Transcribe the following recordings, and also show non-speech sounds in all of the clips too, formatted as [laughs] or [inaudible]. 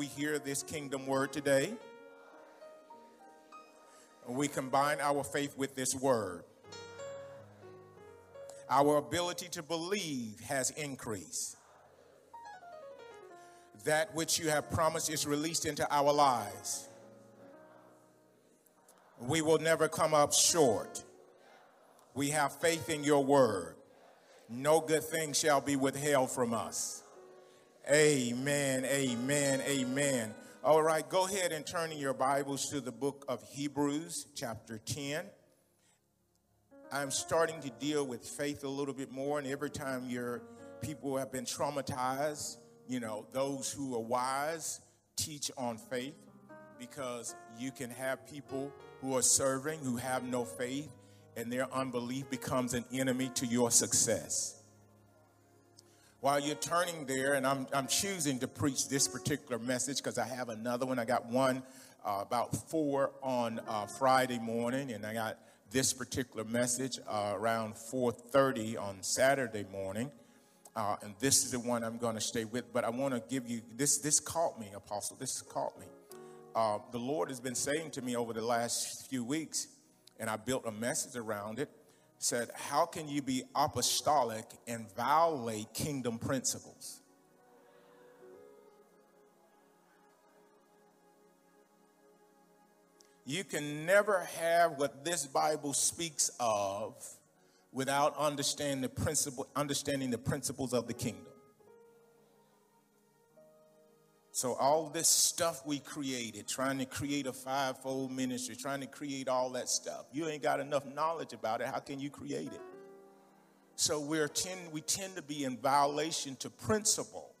we hear this kingdom word today, we combine our faith with this word. Our ability to believe has increased. That which you have promised is released into our lives. We will never come up short. We have faith in your word. No good thing shall be withheld from us. Amen, amen, amen. All right, go ahead and turn in your Bibles to the book of Hebrews, chapter 10. I'm starting to deal with faith a little bit more, and every time your people have been traumatized, you know, those who are wise teach on faith because you can have people who are serving who have no faith, and their unbelief becomes an enemy to your success. While you're turning there, and I'm, I'm choosing to preach this particular message because I have another one. I got one uh, about four on uh, Friday morning, and I got this particular message uh, around 4.30 on Saturday morning. Uh, and this is the one I'm going to stay with. But I want to give you this. This caught me, Apostle. This caught me. Uh, the Lord has been saying to me over the last few weeks, and I built a message around it. Said, how can you be apostolic and violate kingdom principles? You can never have what this Bible speaks of without understanding the principle, understanding the principles of the kingdom. So all this stuff we created, trying to create a fivefold ministry, trying to create all that stuff, you ain't got enough knowledge about it. How can you create it? So we're tend, we tend to be in violation to principle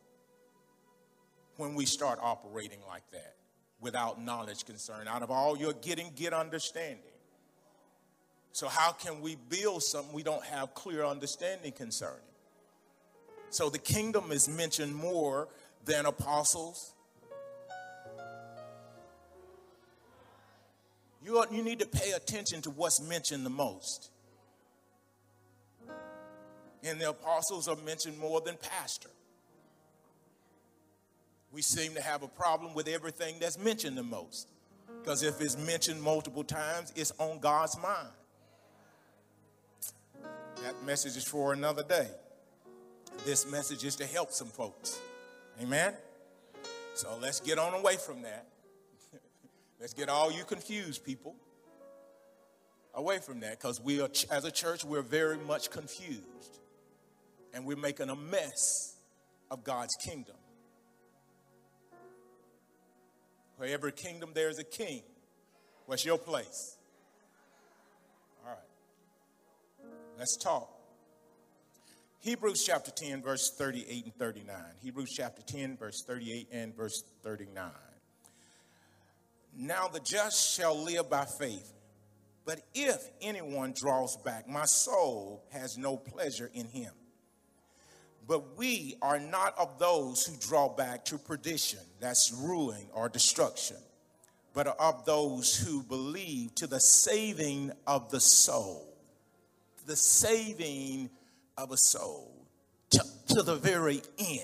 when we start operating like that without knowledge concern. Out of all you're getting, get understanding. So, how can we build something we don't have clear understanding concerning? So, the kingdom is mentioned more than apostles. You, are, you need to pay attention to what's mentioned the most. And the apostles are mentioned more than pastor. We seem to have a problem with everything that's mentioned the most. Because if it's mentioned multiple times, it's on God's mind. That message is for another day. This message is to help some folks. Amen? So let's get on away from that. [laughs] let's get all you confused people away from that because we are, as a church, we're very much confused. And we're making a mess of God's kingdom. For every kingdom, there's a king. What's your place? All right. Let's talk. Hebrews chapter 10, verse 38 and 39. Hebrews chapter 10, verse 38 and verse 39. Now the just shall live by faith. But if anyone draws back, my soul has no pleasure in him. But we are not of those who draw back to perdition, that's ruin or destruction, but of those who believe to the saving of the soul. The saving of a soul to, to the very end.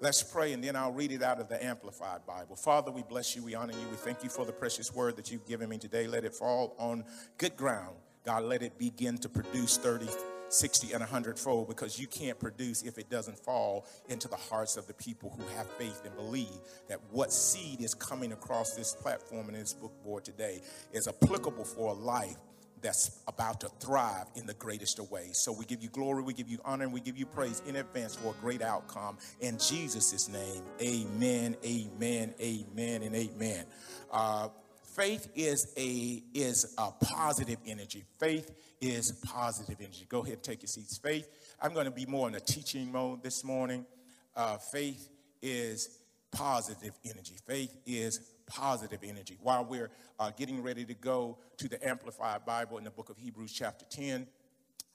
Let's pray and then I'll read it out of the Amplified Bible. Father, we bless you, we honor you, we thank you for the precious word that you've given me today. Let it fall on good ground. God, let it begin to produce 30 60 and 100 fold because you can't produce if it doesn't fall into the hearts of the people who have faith and believe that what seed is coming across this platform and this book board today is applicable for a life that's about to thrive in the greatest of ways. So we give you glory, we give you honor, and we give you praise in advance for a great outcome. In Jesus' name, amen, amen, amen, and amen. Uh, faith is a is a positive energy. Faith is positive energy. Go ahead and take your seats. Faith, I'm going to be more in a teaching mode this morning. Uh, faith is positive energy. Faith is positive energy. While we're uh, getting ready to go to the Amplified Bible in the book of Hebrews, chapter 10,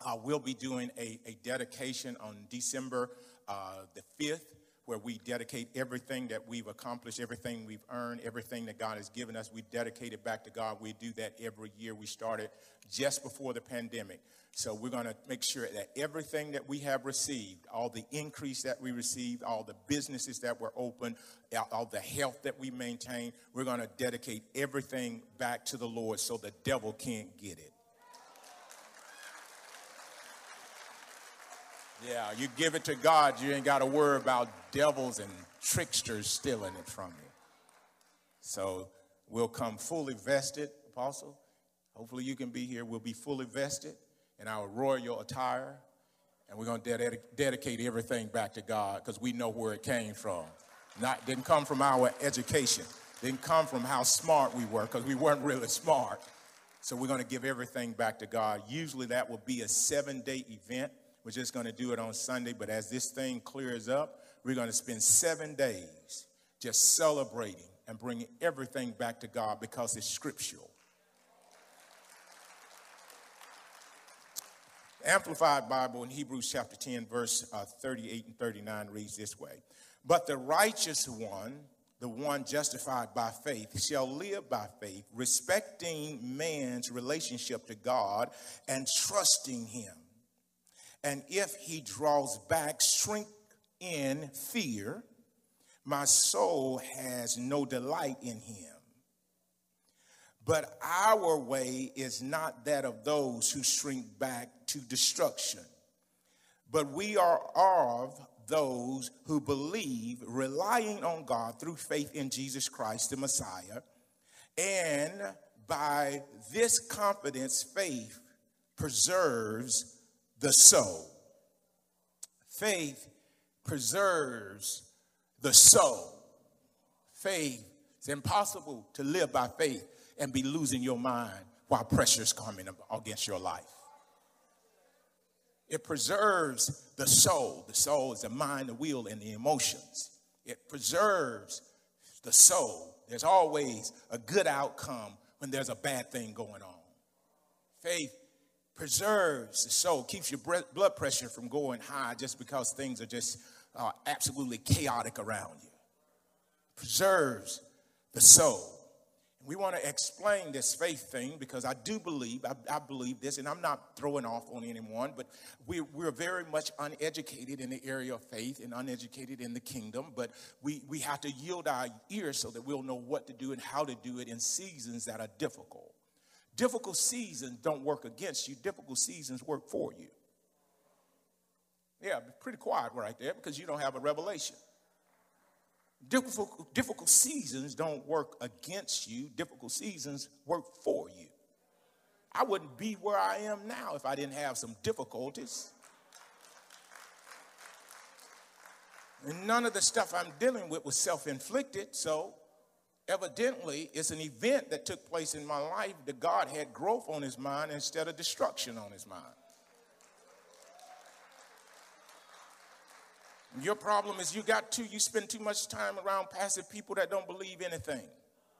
uh, we'll be doing a, a dedication on December uh, the 5th where we dedicate everything that we've accomplished, everything we've earned, everything that God has given us. We dedicate it back to God. We do that every year. We started just before the pandemic. So we're going to make sure that everything that we have received, all the increase that we received, all the businesses that were open, all the health that we maintain, we're going to dedicate everything back to the Lord so the devil can't get it. Yeah, you give it to God, you ain't got to worry about devils and tricksters stealing it from you. So we'll come fully vested, Apostle. Hopefully you can be here. We'll be fully vested in our royal attire, and we're going to ded- dedicate everything back to God because we know where it came from. Not didn't come from our education, didn't come from how smart we were because we weren't really smart. So we're going to give everything back to God. Usually that will be a seven-day event we're just going to do it on Sunday, but as this thing clears up, we're going to spend seven days just celebrating and bringing everything back to God because it's scriptural. Amplified Bible in Hebrews chapter 10, verse uh, 38 and 39 reads this way But the righteous one, the one justified by faith, shall live by faith, respecting man's relationship to God and trusting him. And if he draws back, shrink in fear, my soul has no delight in him. But our way is not that of those who shrink back to destruction, but we are of those who believe, relying on God through faith in Jesus Christ, the Messiah. And by this confidence, faith preserves the soul. Faith preserves the soul. Faith, it's impossible to live by faith and be losing your mind while pressure is coming against your life. It preserves the soul. The soul is the mind, the will, and the emotions. It preserves the soul. There's always a good outcome when there's a bad thing going on. Faith preserves the soul, keeps your blood pressure from going high just because things are just uh, absolutely chaotic around you. Preserves the soul. We want to explain this faith thing because I do believe, I, I, believe this, and I'm not throwing off on anyone, but we, we're very much uneducated in the area of faith and uneducated in the kingdom, but we, we have to yield our ears so that we'll know what to do and how to do it in seasons that are difficult. Difficult seasons don't work against you, difficult seasons work for you. Yeah, pretty quiet right there because you don't have a revelation. Difficult, difficult seasons don't work against you, difficult seasons work for you. I wouldn't be where I am now if I didn't have some difficulties. And none of the stuff I'm dealing with was self inflicted, so Evidently, it's an event that took place in my life that God had growth on his mind instead of destruction on his mind. Your problem is you got to, you spend too much time around passive people that don't believe anything.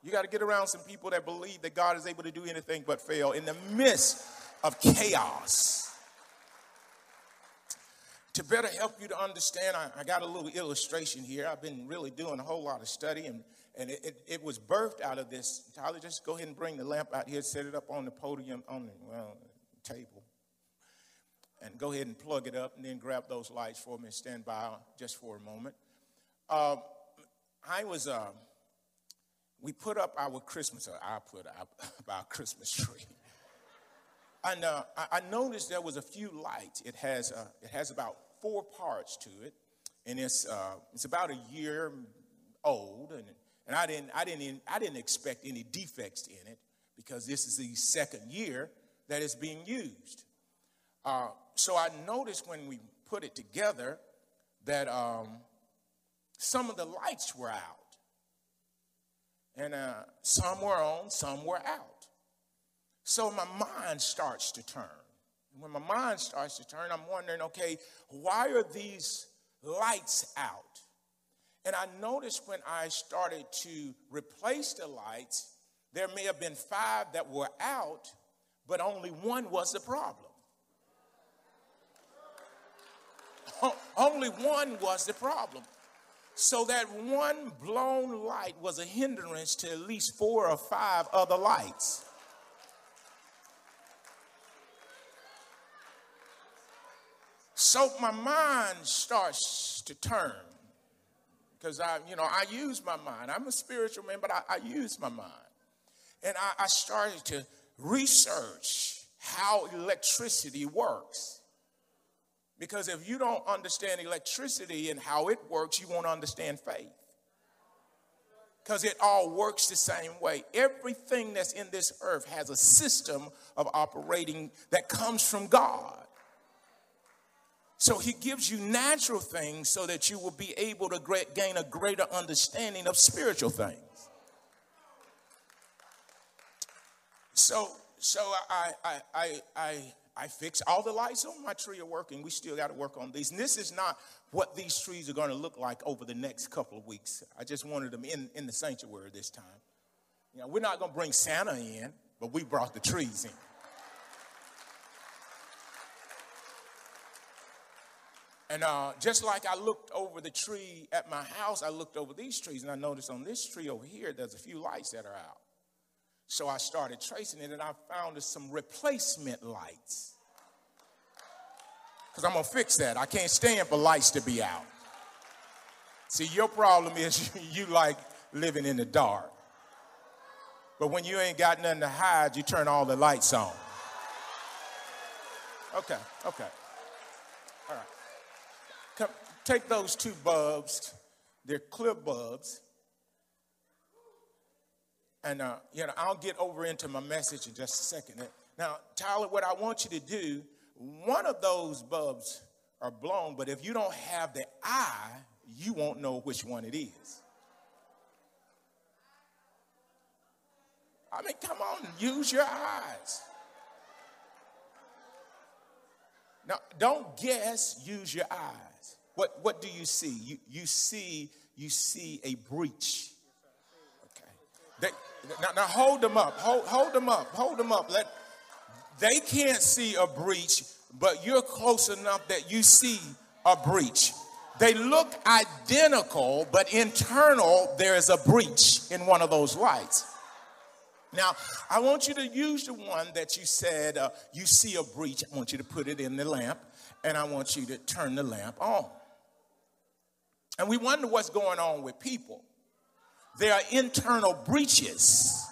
You got to get around some people that believe that God is able to do anything but fail in the midst of chaos. To better help you to understand, I, I got a little illustration here. I've been really doing a whole lot of study and and it, it, it, was birthed out of this. Tyler, just go ahead and bring the lamp out here, set it up on the podium, on the well, table. And go ahead and plug it up and then grab those lights for me and stand by just for a moment. Uh, I was, uh, we put up our Christmas, or I put up [laughs] our Christmas tree. And uh, I, I, noticed there was a few lights. It has, uh, it has about four parts to it. And it's, uh, it's about a year old. And and I didn't, I didn't, I didn't expect any defects in it because this is the second year that it's being used. Uh, so I noticed when we put it together that um, some of the lights were out. And uh, some were on, some were out. So my mind starts to turn. And when my mind starts to turn, I'm wondering okay, why are these lights out? And I noticed when I started to replace the lights, there may have been five that were out, but only one was the problem. only one was the problem. So that one blown light was a hindrance to at least four or five other lights. So my mind starts to turn because I, you know, I use my mind. I'm a spiritual man, but I, I use my mind. And I, I started to research how electricity works. Because if you don't understand electricity and how it works, you won't understand faith. Because it all works the same way. Everything that's in this earth has a system of operating that comes from God. So he gives you natural things so that you will be able to gain a greater understanding of spiritual things. So, so I, I, I, I, I fix all the lights on my tree are working. We still got to work on these. And this is not what these trees are going to look like over the next couple of weeks. I just wanted them in, in the sanctuary this time. You know, we're not going to bring Santa in, but we brought the trees in. And uh, just like I looked over the tree at my house, I looked over these trees and I noticed on this tree over here, there's a few lights that are out. So I started tracing it and I found some replacement lights. Because I'm going to fix that. I can't stand for lights to be out. See, your problem is [laughs] you like living in the dark. But when you ain't got nothing to hide, you turn all the lights on. Okay, okay. All right. Take those two bulbs, they're clear bulbs. And, uh, you know, I'll get over into my message in just a second. Now, Tyler, what I want you to do, one of those bulbs are blown, but if you don't have the eye, you won't know which one it is. I mean, come on, use your eyes. Now, don't guess, use your eyes. What, what do you see? You, you see you see a breach. Okay. They, now, now hold them up. Hold, hold them up. Hold them up. Let they can't see a breach, but you're close enough that you see a breach. They look identical, but internal there is a breach in one of those lights. Now, I want you to use the one that you said uh, you see a breach. I want you to put it in the lamp, and I want you to turn the lamp on. And we wonder what's going on with people. There are internal breaches.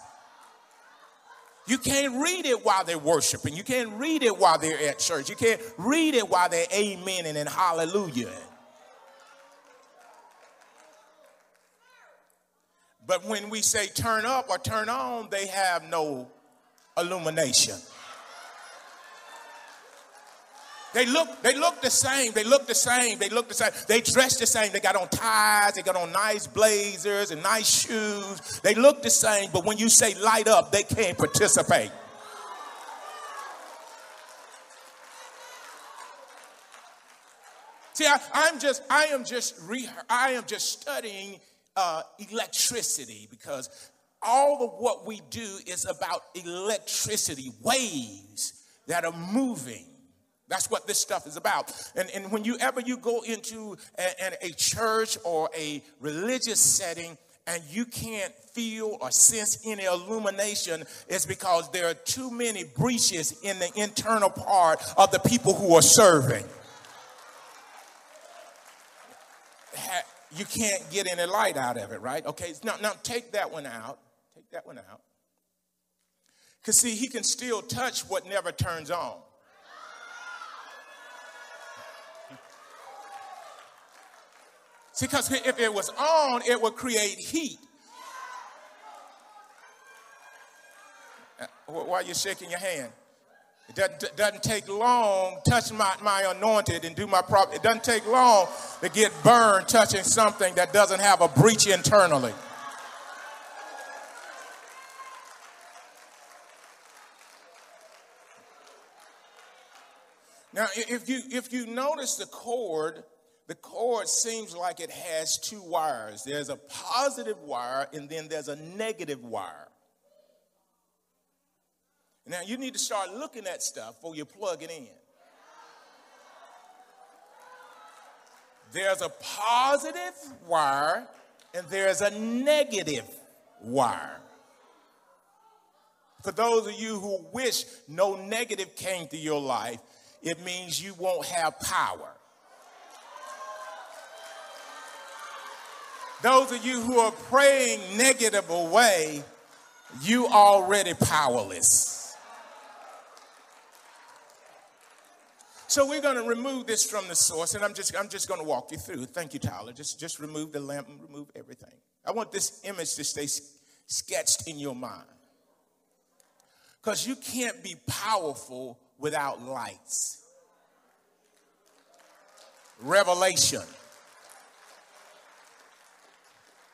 You can't read it while they're worshiping. You can't read it while they're at church. You can't read it while they're amening and hallelujah. But when we say turn up or turn on, they have no illumination. They look, they look the same. They look the same. They look the same. They dress the same. They got on ties. They got on nice blazers and nice shoes. They look the same, but when you say light up, they can't participate. See, I, am just, I am just, re, I am just studying uh, electricity because all of what we do is about electricity waves that are moving. That's what this stuff is about. And, and when you ever you go into a, a church or a religious setting and you can't feel or sense any illumination, it's because there are too many breaches in the internal part of the people who are serving. You can't get any light out of it, right? Okay, now, now take that one out. Take that one out. Because, see, he can still touch what never turns on. See, because if it was on, it would create heat. Uh, why are you shaking your hand? It doesn't, doesn't take long touching my, my anointed and do my proper. It doesn't take long to get burned touching something that doesn't have a breach internally. Now, if you if you notice the cord the cord seems like it has two wires. There's a positive wire and then there's a negative wire. Now you need to start looking at stuff before you plug it in. There's a positive wire and there's a negative wire. For those of you who wish no negative came to your life, it means you won't have power. Those of you who are praying negative away, you already powerless. So we're going to remove this from the source, and I'm just I'm just going to walk you through. Thank you, Tyler. Just just remove the lamp and remove everything. I want this image to stay sketched in your mind. Because you can't be powerful without lights. Revelation.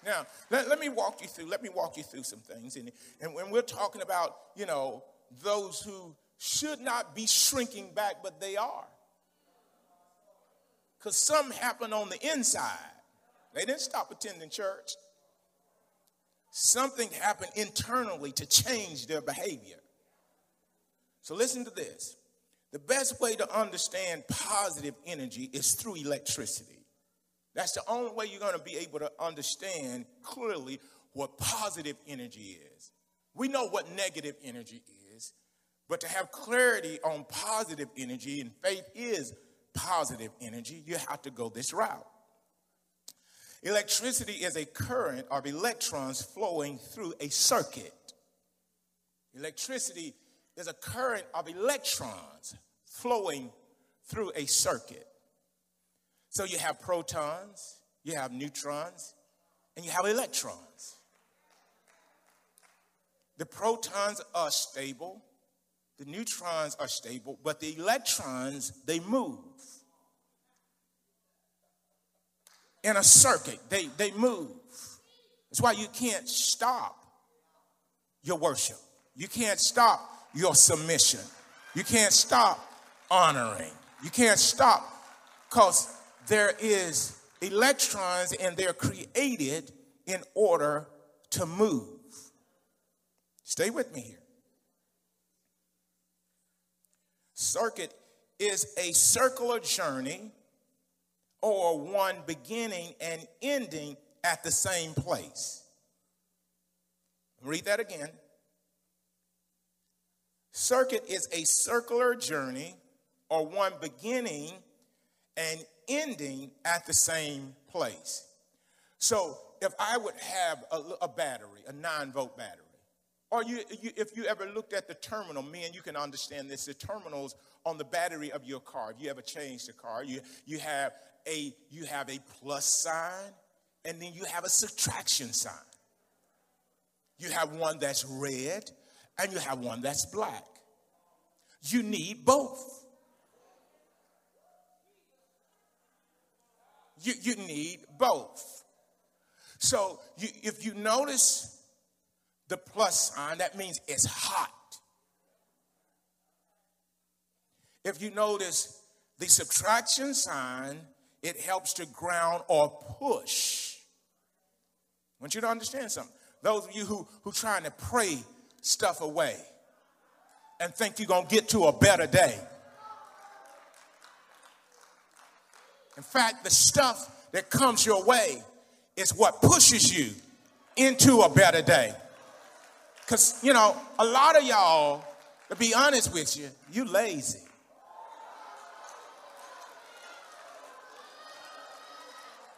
Now, let, let, me walk you through, let me walk you through some things. And, and when we're talking about, you know, those who should not be shrinking back, but they are. Because some happen on the inside. They didn't stop attending church. Something happened internally to change their behavior. So listen to this. The best way to understand positive energy is through electricity. That's the only way you're going to be able to understand clearly what positive energy is. We know what negative energy is, but to have clarity on positive energy, and faith is positive energy, you have to go this route. Electricity is a current of electrons flowing through a circuit. Electricity is a current of electrons flowing through a circuit. So you have protons, you have neutrons, and you have electrons. The protons are stable, the neutrons are stable, but the electrons, they move. In a circuit, they, they move. That's why you can't stop your worship. You can't stop your submission. You can't stop honoring. You can't stop because there is electrons and they're created in order to move. Stay with me here. Circuit is a circular journey or one beginning and ending at the same place. Read that again. Circuit is a circular journey or one beginning and ending at the same place. So if I would have a, a battery, a nine volt battery, or you, you, if you ever looked at the terminal, me and you can understand this, the terminals on the battery of your car, if you ever changed the car, you, you, have a, you have a plus sign and then you have a subtraction sign. You have one that's red and you have one that's black. You need both. You, you need both. So you, if you notice the plus sign, that means it's hot. If you notice the subtraction sign, it helps to ground or push. I want you to understand something. Those of you who, who trying to pray stuff away and think you're to get to a better day. In fact, the stuff that comes your way is what pushes you into a better day. Because, you know, a lot of y'all, to be honest with you, you lazy.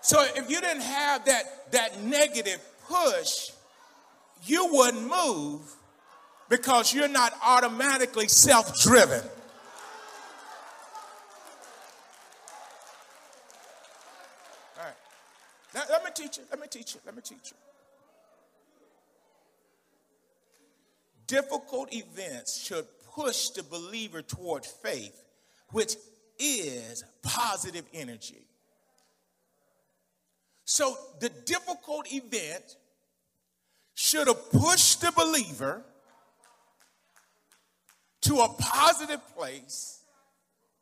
So if you didn't have that, that negative push, you wouldn't move because you're not automatically self driven. Now, let me teach you. Let me teach you. Let me teach you. Difficult events should push the believer toward faith, which is positive energy. So the difficult event should have pushed the believer to a positive place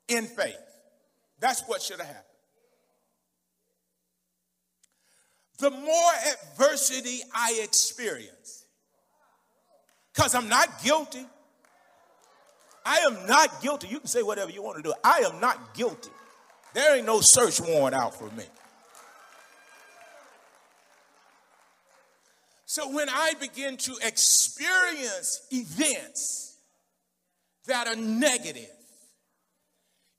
in faith. That's what should have happened. the more adversity I experience. Because I'm not guilty. I am not guilty. You can say whatever you want to do. I am not guilty. There ain't no search warrant out for me. So when I begin to experience events that are negative,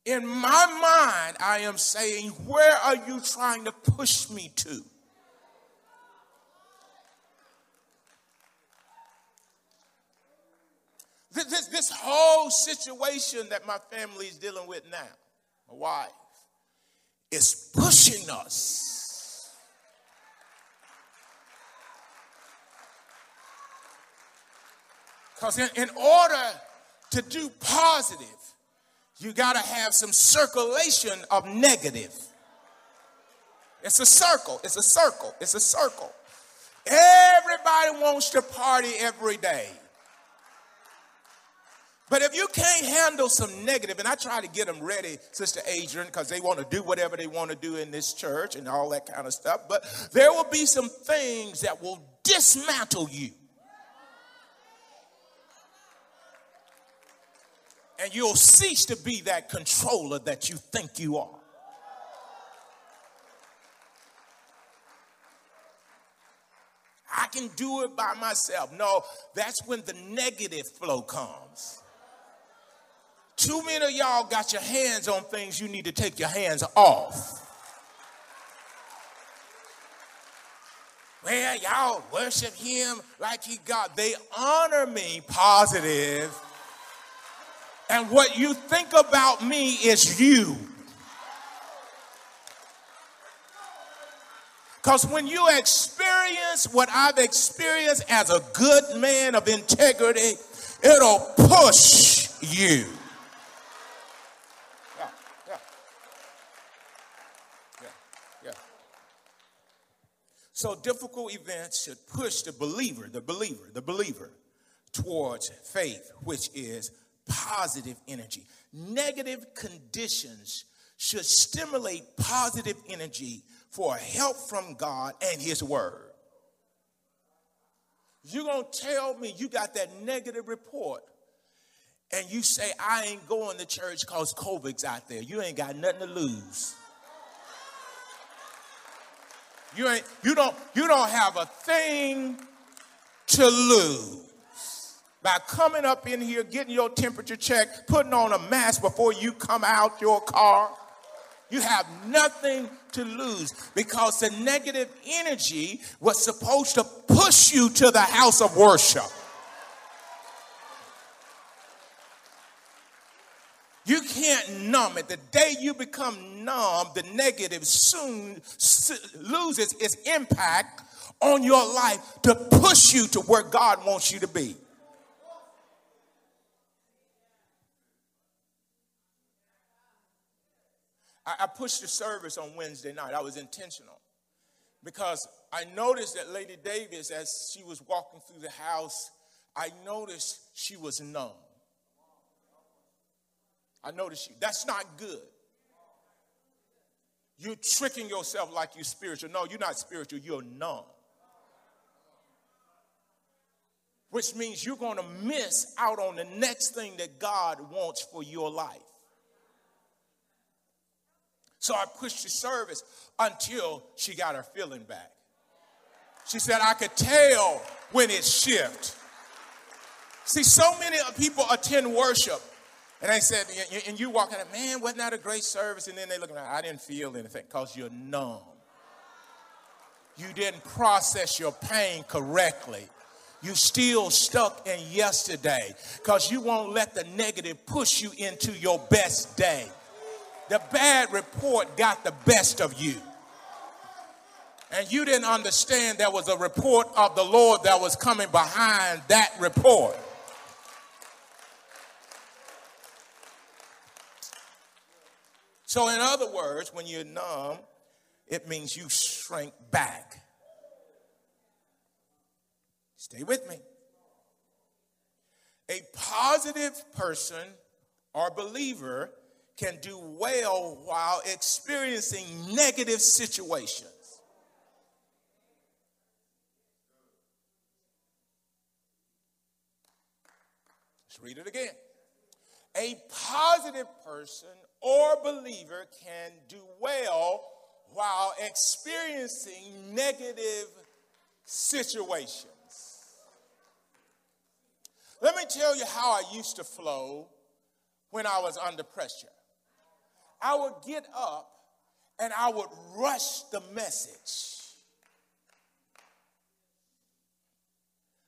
in my mind, I am saying, Where are you trying to push me to? This, this whole situation that my family is dealing with now, my wife, is pushing us. Because in, in order to do positive, you got to have some circulation of negative. It's a circle. It's a circle. It's a circle. Everybody wants to party every day. But if you can't handle some negative, and I try to get them ready, Sister Adrian, because they want to do whatever they want to do in this church and all that kind of stuff, but there will be some things that will dismantle you. And you'll cease to be that controller that you think you are. I can do it by myself. No, that's when the negative flow comes. Too many of y'all got your hands on things you need to take your hands off. Well, y'all worship him like he God. They honor me positive, And what you think about me is you. Because when you experience what I've experienced as a good man of integrity, it'll push you. So difficult events should push the believer, the believer, the believer towards faith, which is positive energy. Negative conditions should stimulate positive energy for help from God and His Word. You're going to tell me you got that negative report and you say, I ain't going to church because COVID's out there. You ain't got nothing to lose. You ain't you don't you don't have a thing to lose by coming up in here, getting your temperature checked, putting on a mask before you come out your car. You have nothing to lose because the negative energy was supposed to push you to the house of worship. You can't numb it. The day you become numb, the negative soon loses its impact on your life to push you to where God wants you to be. I, pushed the service on Wednesday night. I was intentional because I noticed that Lady Davis, as she was walking through the house, I noticed she was numb. I noticed you. That's not good. You're tricking yourself like you're spiritual. No, you're not spiritual, you're numb. Which means you're going to miss out on the next thing that God wants for your life. So I pushed the service until she got her feeling back. She said, I could tell when it shifted. See, so many people attend worship and I said, and you walking up, man, wasn't that a great service? And then they look around, I didn't feel anything because you're numb. You didn't process your pain correctly. You still stuck in yesterday because you won't let the negative push you into your best day. The bad report got the best of you. And you didn't understand there was a report of the Lord that was coming behind that report. So, in other words, when you're numb, it means you shrink back. Stay with me. A positive person or believer can do well while experiencing negative situations. Let's read it again. A positive person or believer can do well while experiencing negative situations. Let me tell you how I used to flow when I was under pressure. I would get up and I would rush the message.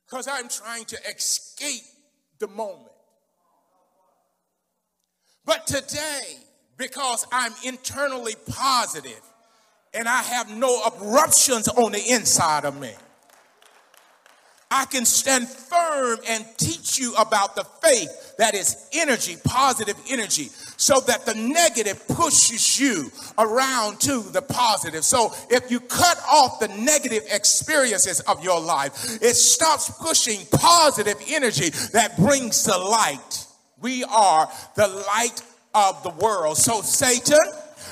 Because I'm trying to escape the moment. But today, because I'm internally positive and I have no eruptions on the inside of me, I can stand firm and teach you about the faith that is energy, positive energy, so that the negative pushes you around to the positive. So if you cut off the negative experiences of your life, it stops pushing positive energy that brings the light. We are the light of the world. So Satan,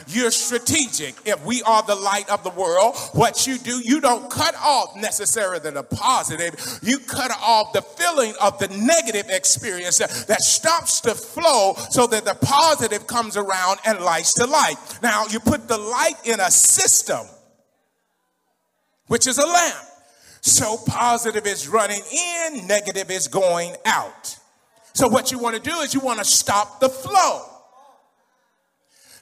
you're strategic. If we are the light of the world, what you do, you don't cut off necessarily the positive, you cut off the feeling of the negative experience that stops the flow so that the positive comes around and lights the light. Now, you put the light in a system, which is a lamp. So positive is running in, negative is going out. So, what you want to do is you want to stop the flow.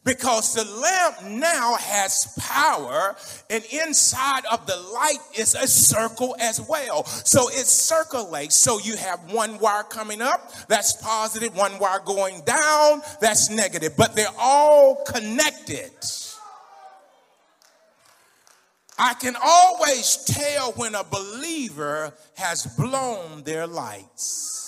Because the lamp now has power and inside of the light is a circle as well. So it circulates. So you have one wire coming up that's positive one wire going down that's negative. But they're all connected. I can always tell when a believer has blown their lights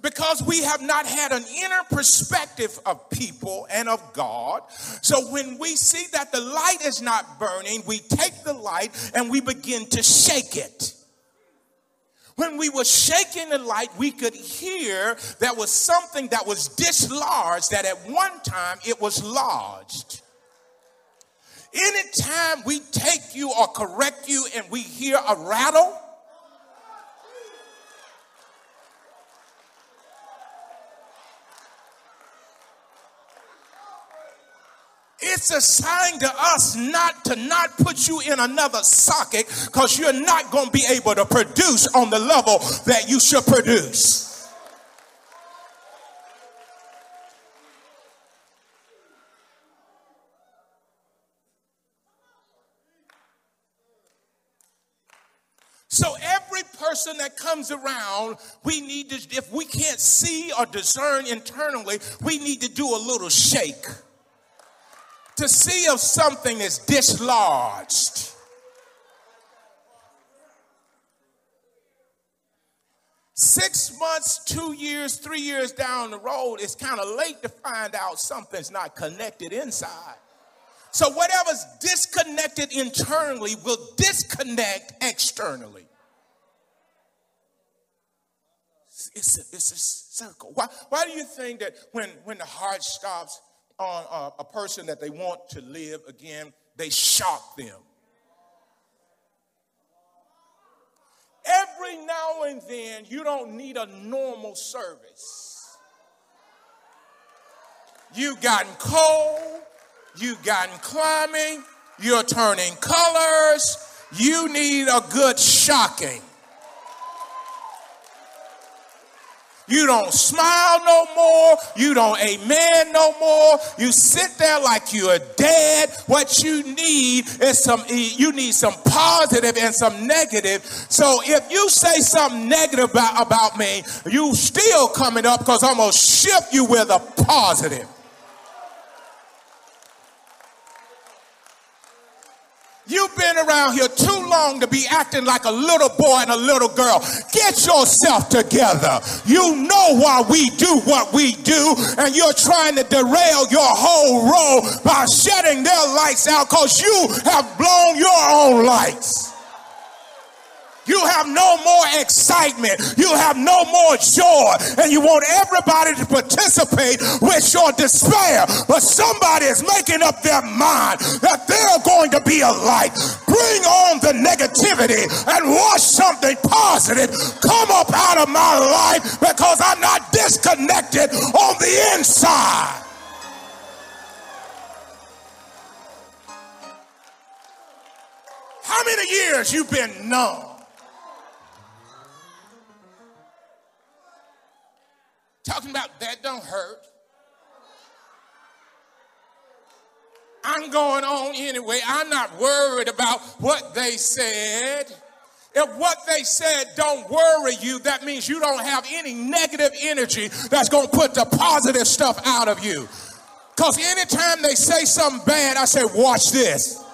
because we have not had an inner perspective of people and of God. So when we see that the light is not burning, we take the light and we begin to shake it. When we were shaking the light, we could hear there was something that was dislodged, that at one time it was lodged. Anytime we take you or correct you and we hear a rattle, it's a sign to us not to not put you in another socket because you're not going to be able to produce on the level that you should produce. So every person that comes around, we need to, if we can't see or discern internally, we need to do a little shake to see if something is dislodged. Six months, two years, three years down the road, it's kind of late to find out something's not connected inside. So, whatever's disconnected internally will disconnect externally. It's a, it's a circle. Why, why do you think that when, when the heart stops, on a, a person that they want to live again, they shock them. Every now and then, you don't need a normal service. You've gotten cold, you've gotten climbing, you're turning colors, you need a good shocking. You don't smile no more. You don't amen no more. You sit there like you're dead. What you need is some, you need some positive and some negative. So if you say something negative about, about me, you still coming up because I'm going to shift you with a positive. You've been around here too long to be acting like a little boy and a little girl. Get yourself together. You know why we do what we do, and you're trying to derail your whole role by shutting their lights out because you have blown your own lights. You have no more excitement. You have no more joy. And you want everybody to participate with your despair. But somebody is making up their mind that they're going to be a light. Bring on the negativity and watch something positive come up out of my life because I'm not disconnected on the inside. How many years you've been numb? Talking about that don't hurt. I'm going on anyway. I'm not worried about what they said. If what they said don't worry you, that means you don't have any negative energy that's going to put the positive stuff out of you. Because anytime they say something bad, I say, watch this.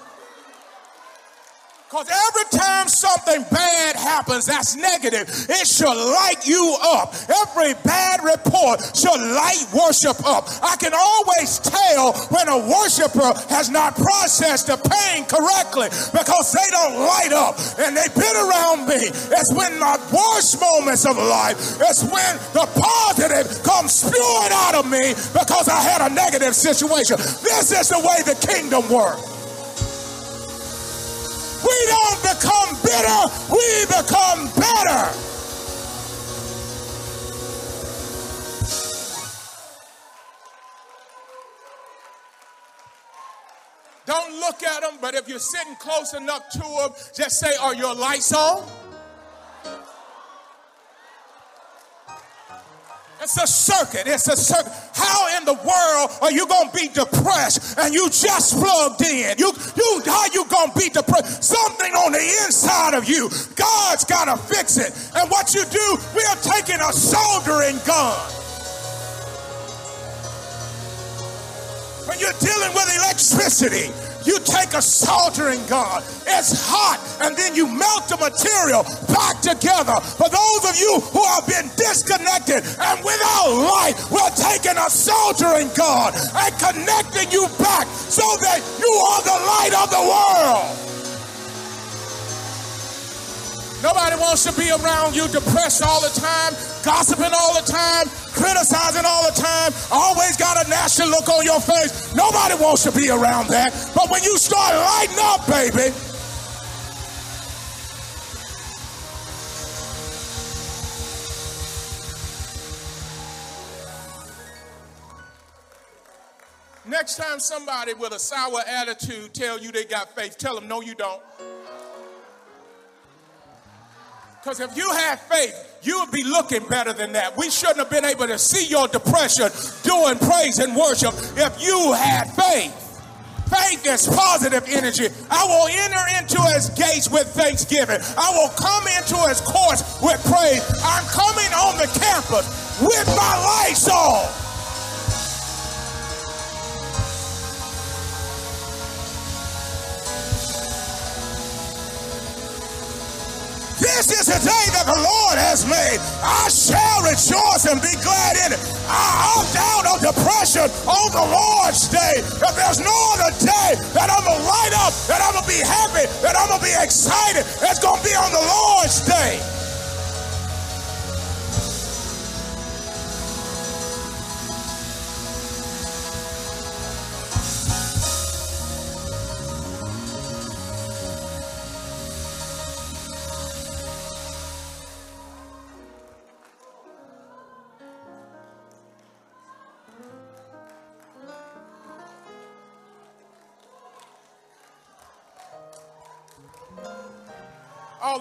Because every time something bad happens that's negative, it should light you up. Every bad report should light worship up. I can always tell when a worshiper has not processed the pain correctly because they don't light up and they've been around me. It's when my worst moments of life, it's when the positive comes spewing out of me because I had a negative situation. This is the way the kingdom works. We don't become bitter, we become better. Don't look at them, but if you're sitting close enough to them, just say, Are your lights on? It's a circuit. It's a circuit. How in the world are you gonna be depressed and you just plugged in? You, you, how you gonna be depressed? Something on the inside of you. God's gotta fix it. And what you do, we are taking a soldering gun. When you're dealing with electricity, you take a soldering gun, it's hot, and then you melt the material back together. For those of you who have been disconnected and without light, we're taking a soldering gun and connecting you back so that you are the light of the world. Nobody wants to be around you depressed all the time, gossiping all the time, criticizing all the time, always got a nasty look on your face. Nobody wants to be around that. But when you start lighting up, baby, Next time somebody with a sour attitude tell you they got faith, tell them, no, you don't. Because if you had faith, you would be looking better than that. We shouldn't have been able to see your depression doing praise and worship if you had faith. Faith is positive energy. I will enter into his gates with thanksgiving. I will come into his courts with praise. I'm coming on the campus with my lights on. This is the day that the Lord has made. I shall rejoice and be glad in it. I opt out of depression on the Lord's day. If there's no other day that I'm going to light up, that I'm going to be happy, that I'm going to be excited, it's going to be on the Lord's day.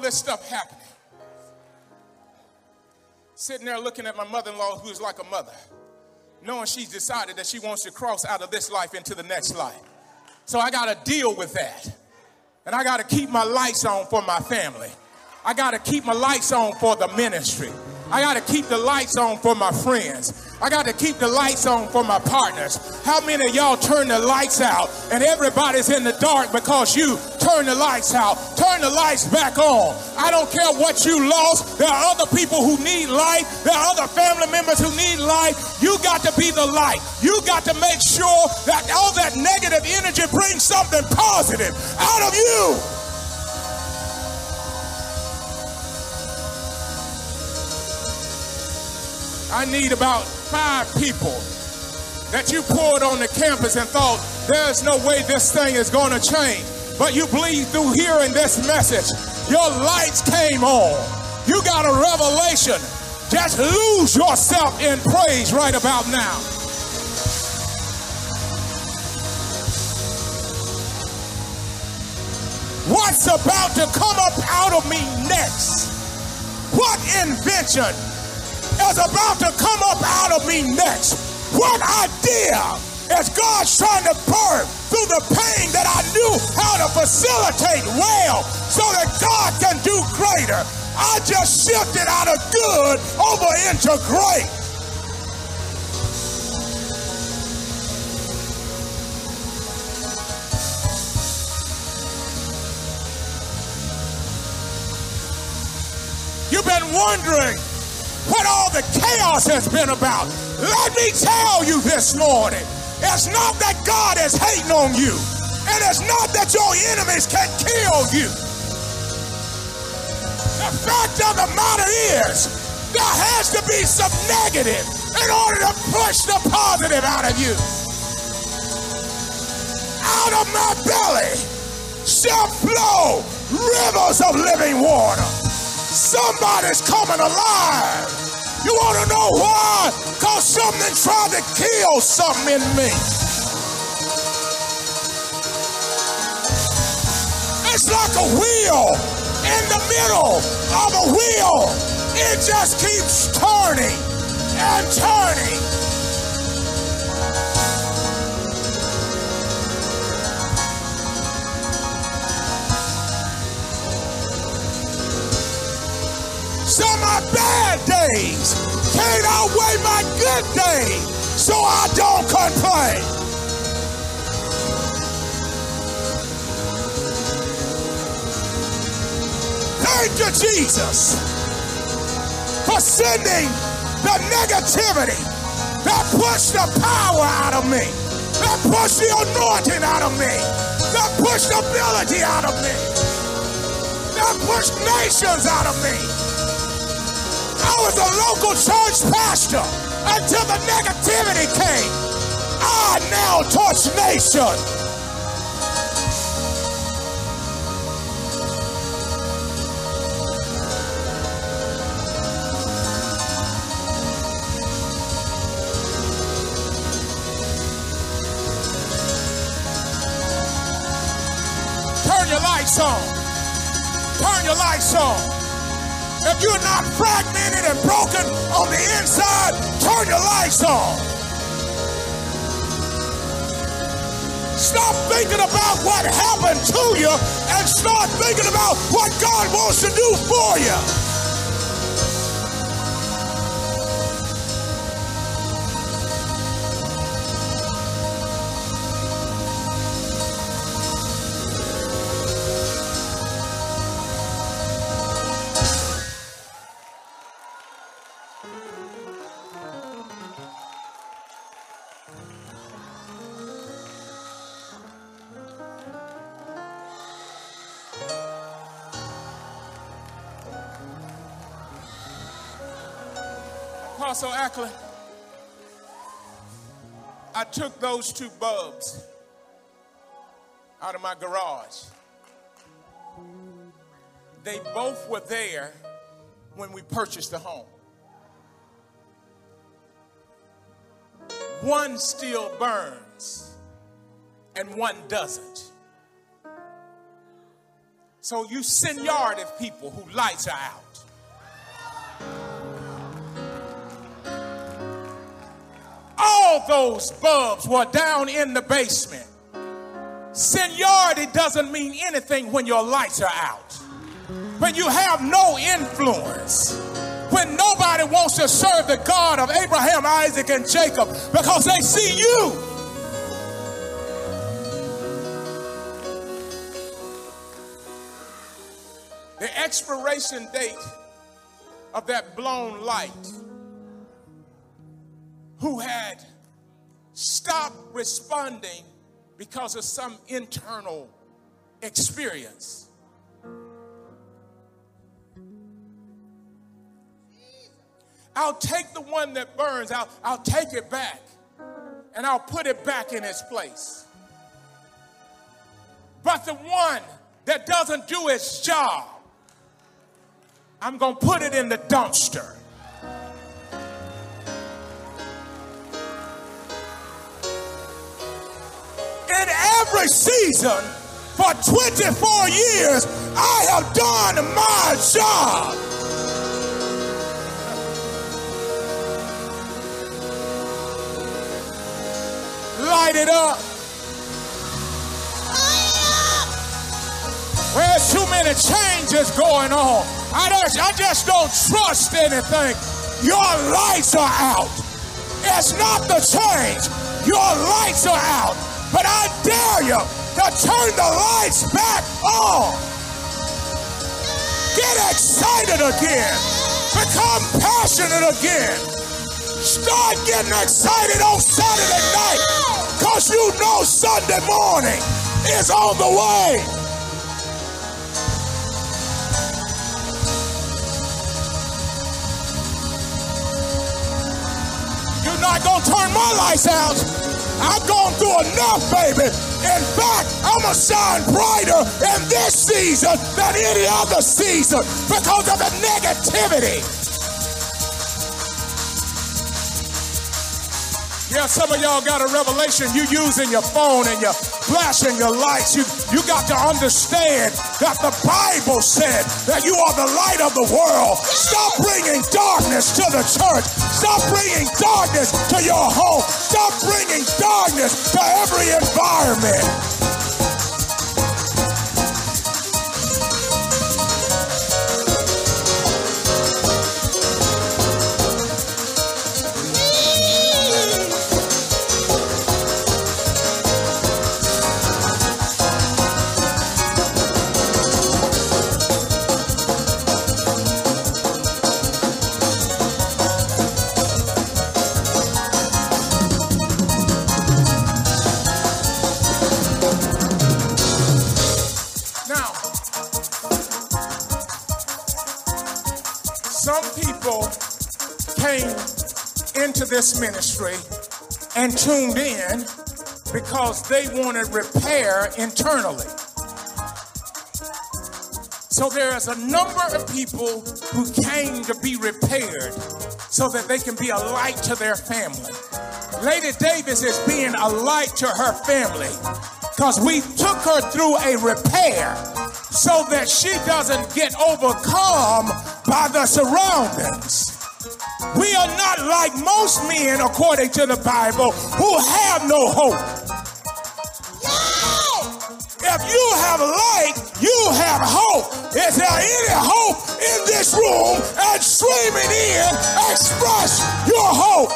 This stuff happening. Sitting there looking at my mother in law, who is like a mother, knowing she's decided that she wants to cross out of this life into the next life. So I got to deal with that. And I got to keep my lights on for my family. I got to keep my lights on for the ministry. I got to keep the lights on for my friends. I got to keep the lights on for my partners. How many of y'all turn the lights out and everybody's in the dark because you turn the lights out? Turn the lights back on. I don't care what you lost. There are other people who need light. There are other family members who need light. You got to be the light. You got to make sure that all that negative energy brings something positive out of you. I need about five people that you poured on the campus and thought, there's no way this thing is going to change. But you believe through hearing this message, your lights came on. You got a revelation. Just lose yourself in praise right about now. what's about to come up out of me next. What invention is about to come up out of me next? What idea is God trying to birth through the pain that I knew how to facilitate well so that God can do greater? I just shifted out of good over into great. You've been wondering what all the chaos has been about. Let me tell you this morning it's not that God is hating on you, and it's not that your enemies can kill you. The fact of the matter is, there has to be some negative in order to push the positive out of you. Out of my belly shall flow rivers of living water. Somebody's coming alive. You want to know why? Because something tried to kill something in me. It's like a wheel in the middle of a wheel. It just keeps turning and turning. My bad days can't outweigh my good days, so I don't complain. Thank you, Jesus, for sending the negativity that pushed the power out of me, that pushed the anointing out of me, that pushed ability out of me, that pushed nations out of me. I was a local church pastor until the negativity came. I now touch nations. Turn your lights on. Turn your lights on. If you're not fragmented and broken on the inside, turn your lights on. Stop thinking about what happened to you and start thinking about what God wants to do for you. Apostle Ackland, I took those two bulbs out of my garage. They both were there when we purchased the home. One still burns and one doesn't. So you seniority people who lights are out. All those bulbs were down in the basement. Seniority doesn't mean anything when your lights are out. When you have no influence. When nobody wants to serve the God of Abraham, Isaac, and Jacob because they see you. The expiration date of that blown light who had stopped responding because of some internal experience. I'll take the one that burns, I'll, I'll take it back, and I'll put it back in its place. But the one that doesn't do its job, I'm going to put it in the dumpster. In every season, For 24 years, I have done my job. Light it up. There's too many changes going on. I just, I just don't trust anything. Your lights are out. It's not the change. Your lights are out. But I dare you to turn the lights back on. Get excited again. Become passionate again. Start getting excited on Saturday night because you know Sunday morning is on the way. You're not gonna turn my lights out. I've gone through enough, baby. In fact, I'm gonna shine brighter in this season than any other season because of the negativity. Yeah, some of y'all got a revelation you using your phone and you're flashing your lights. You, you got to understand that the Bible said that you are the light of the world. Stop bringing darkness to the church. Stop bringing darkness to your home. Stop bringing darkness to every environment. This ministry and tuned in because they wanted repair internally. So there is a number of people who came to be repaired so that they can be a light to their family. Lady Davis is being a light to her family because we took her through a repair so that she doesn't get overcome by the surroundings. We are not like most men, according to the Bible, who have no hope. If you have light, you have hope. Is there any hope in this room? And streaming in, express your hope.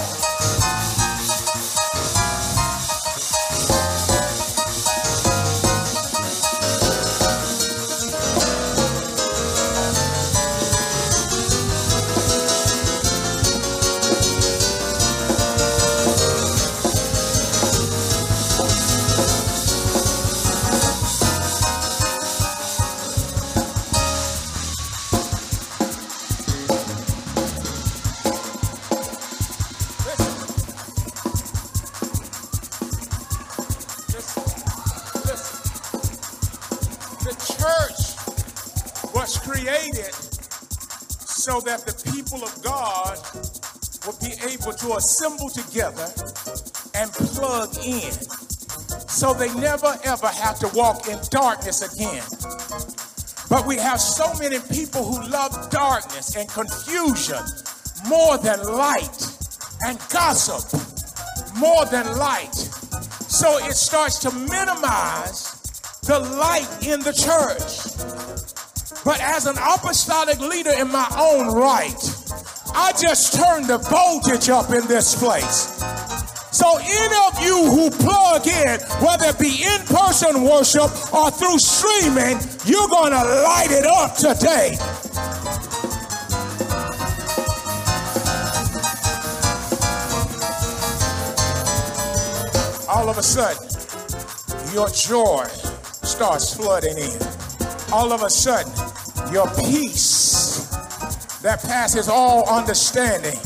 Assemble together and plug in so they never ever have to walk in darkness again. But we have so many people who love darkness and confusion more than light and gossip more than light. So it starts to minimize the light in the church. But as an apostolic leader in my own right, I just turned the voltage up in this place. So, any of you who plug in, whether it be in person worship or through streaming, you're going to light it up today. All of a sudden, your joy starts flooding in. All of a sudden, your peace that passes all understanding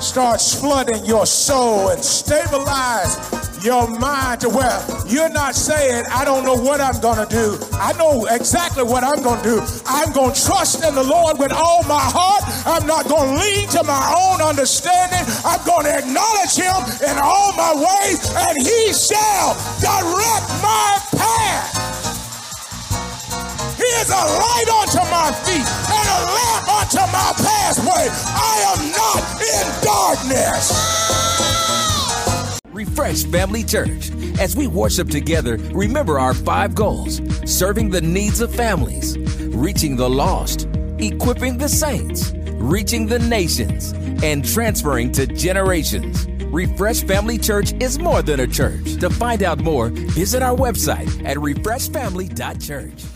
starts flooding your soul and stabilize your mind to where you're not saying, I don't know what I'm going to do. I know exactly what I'm going to do. I'm going to trust in the Lord with all my heart. I'm not going to lean to my own understanding. I'm going to acknowledge him in all my ways, and he shall direct my path. Is a light unto my feet and a lamp unto my pathway. I am not in darkness. Refresh Family Church. As we worship together, remember our five goals serving the needs of families, reaching the lost, equipping the saints, reaching the nations, and transferring to generations. Refresh Family Church is more than a church. To find out more, visit our website at refreshfamily.church.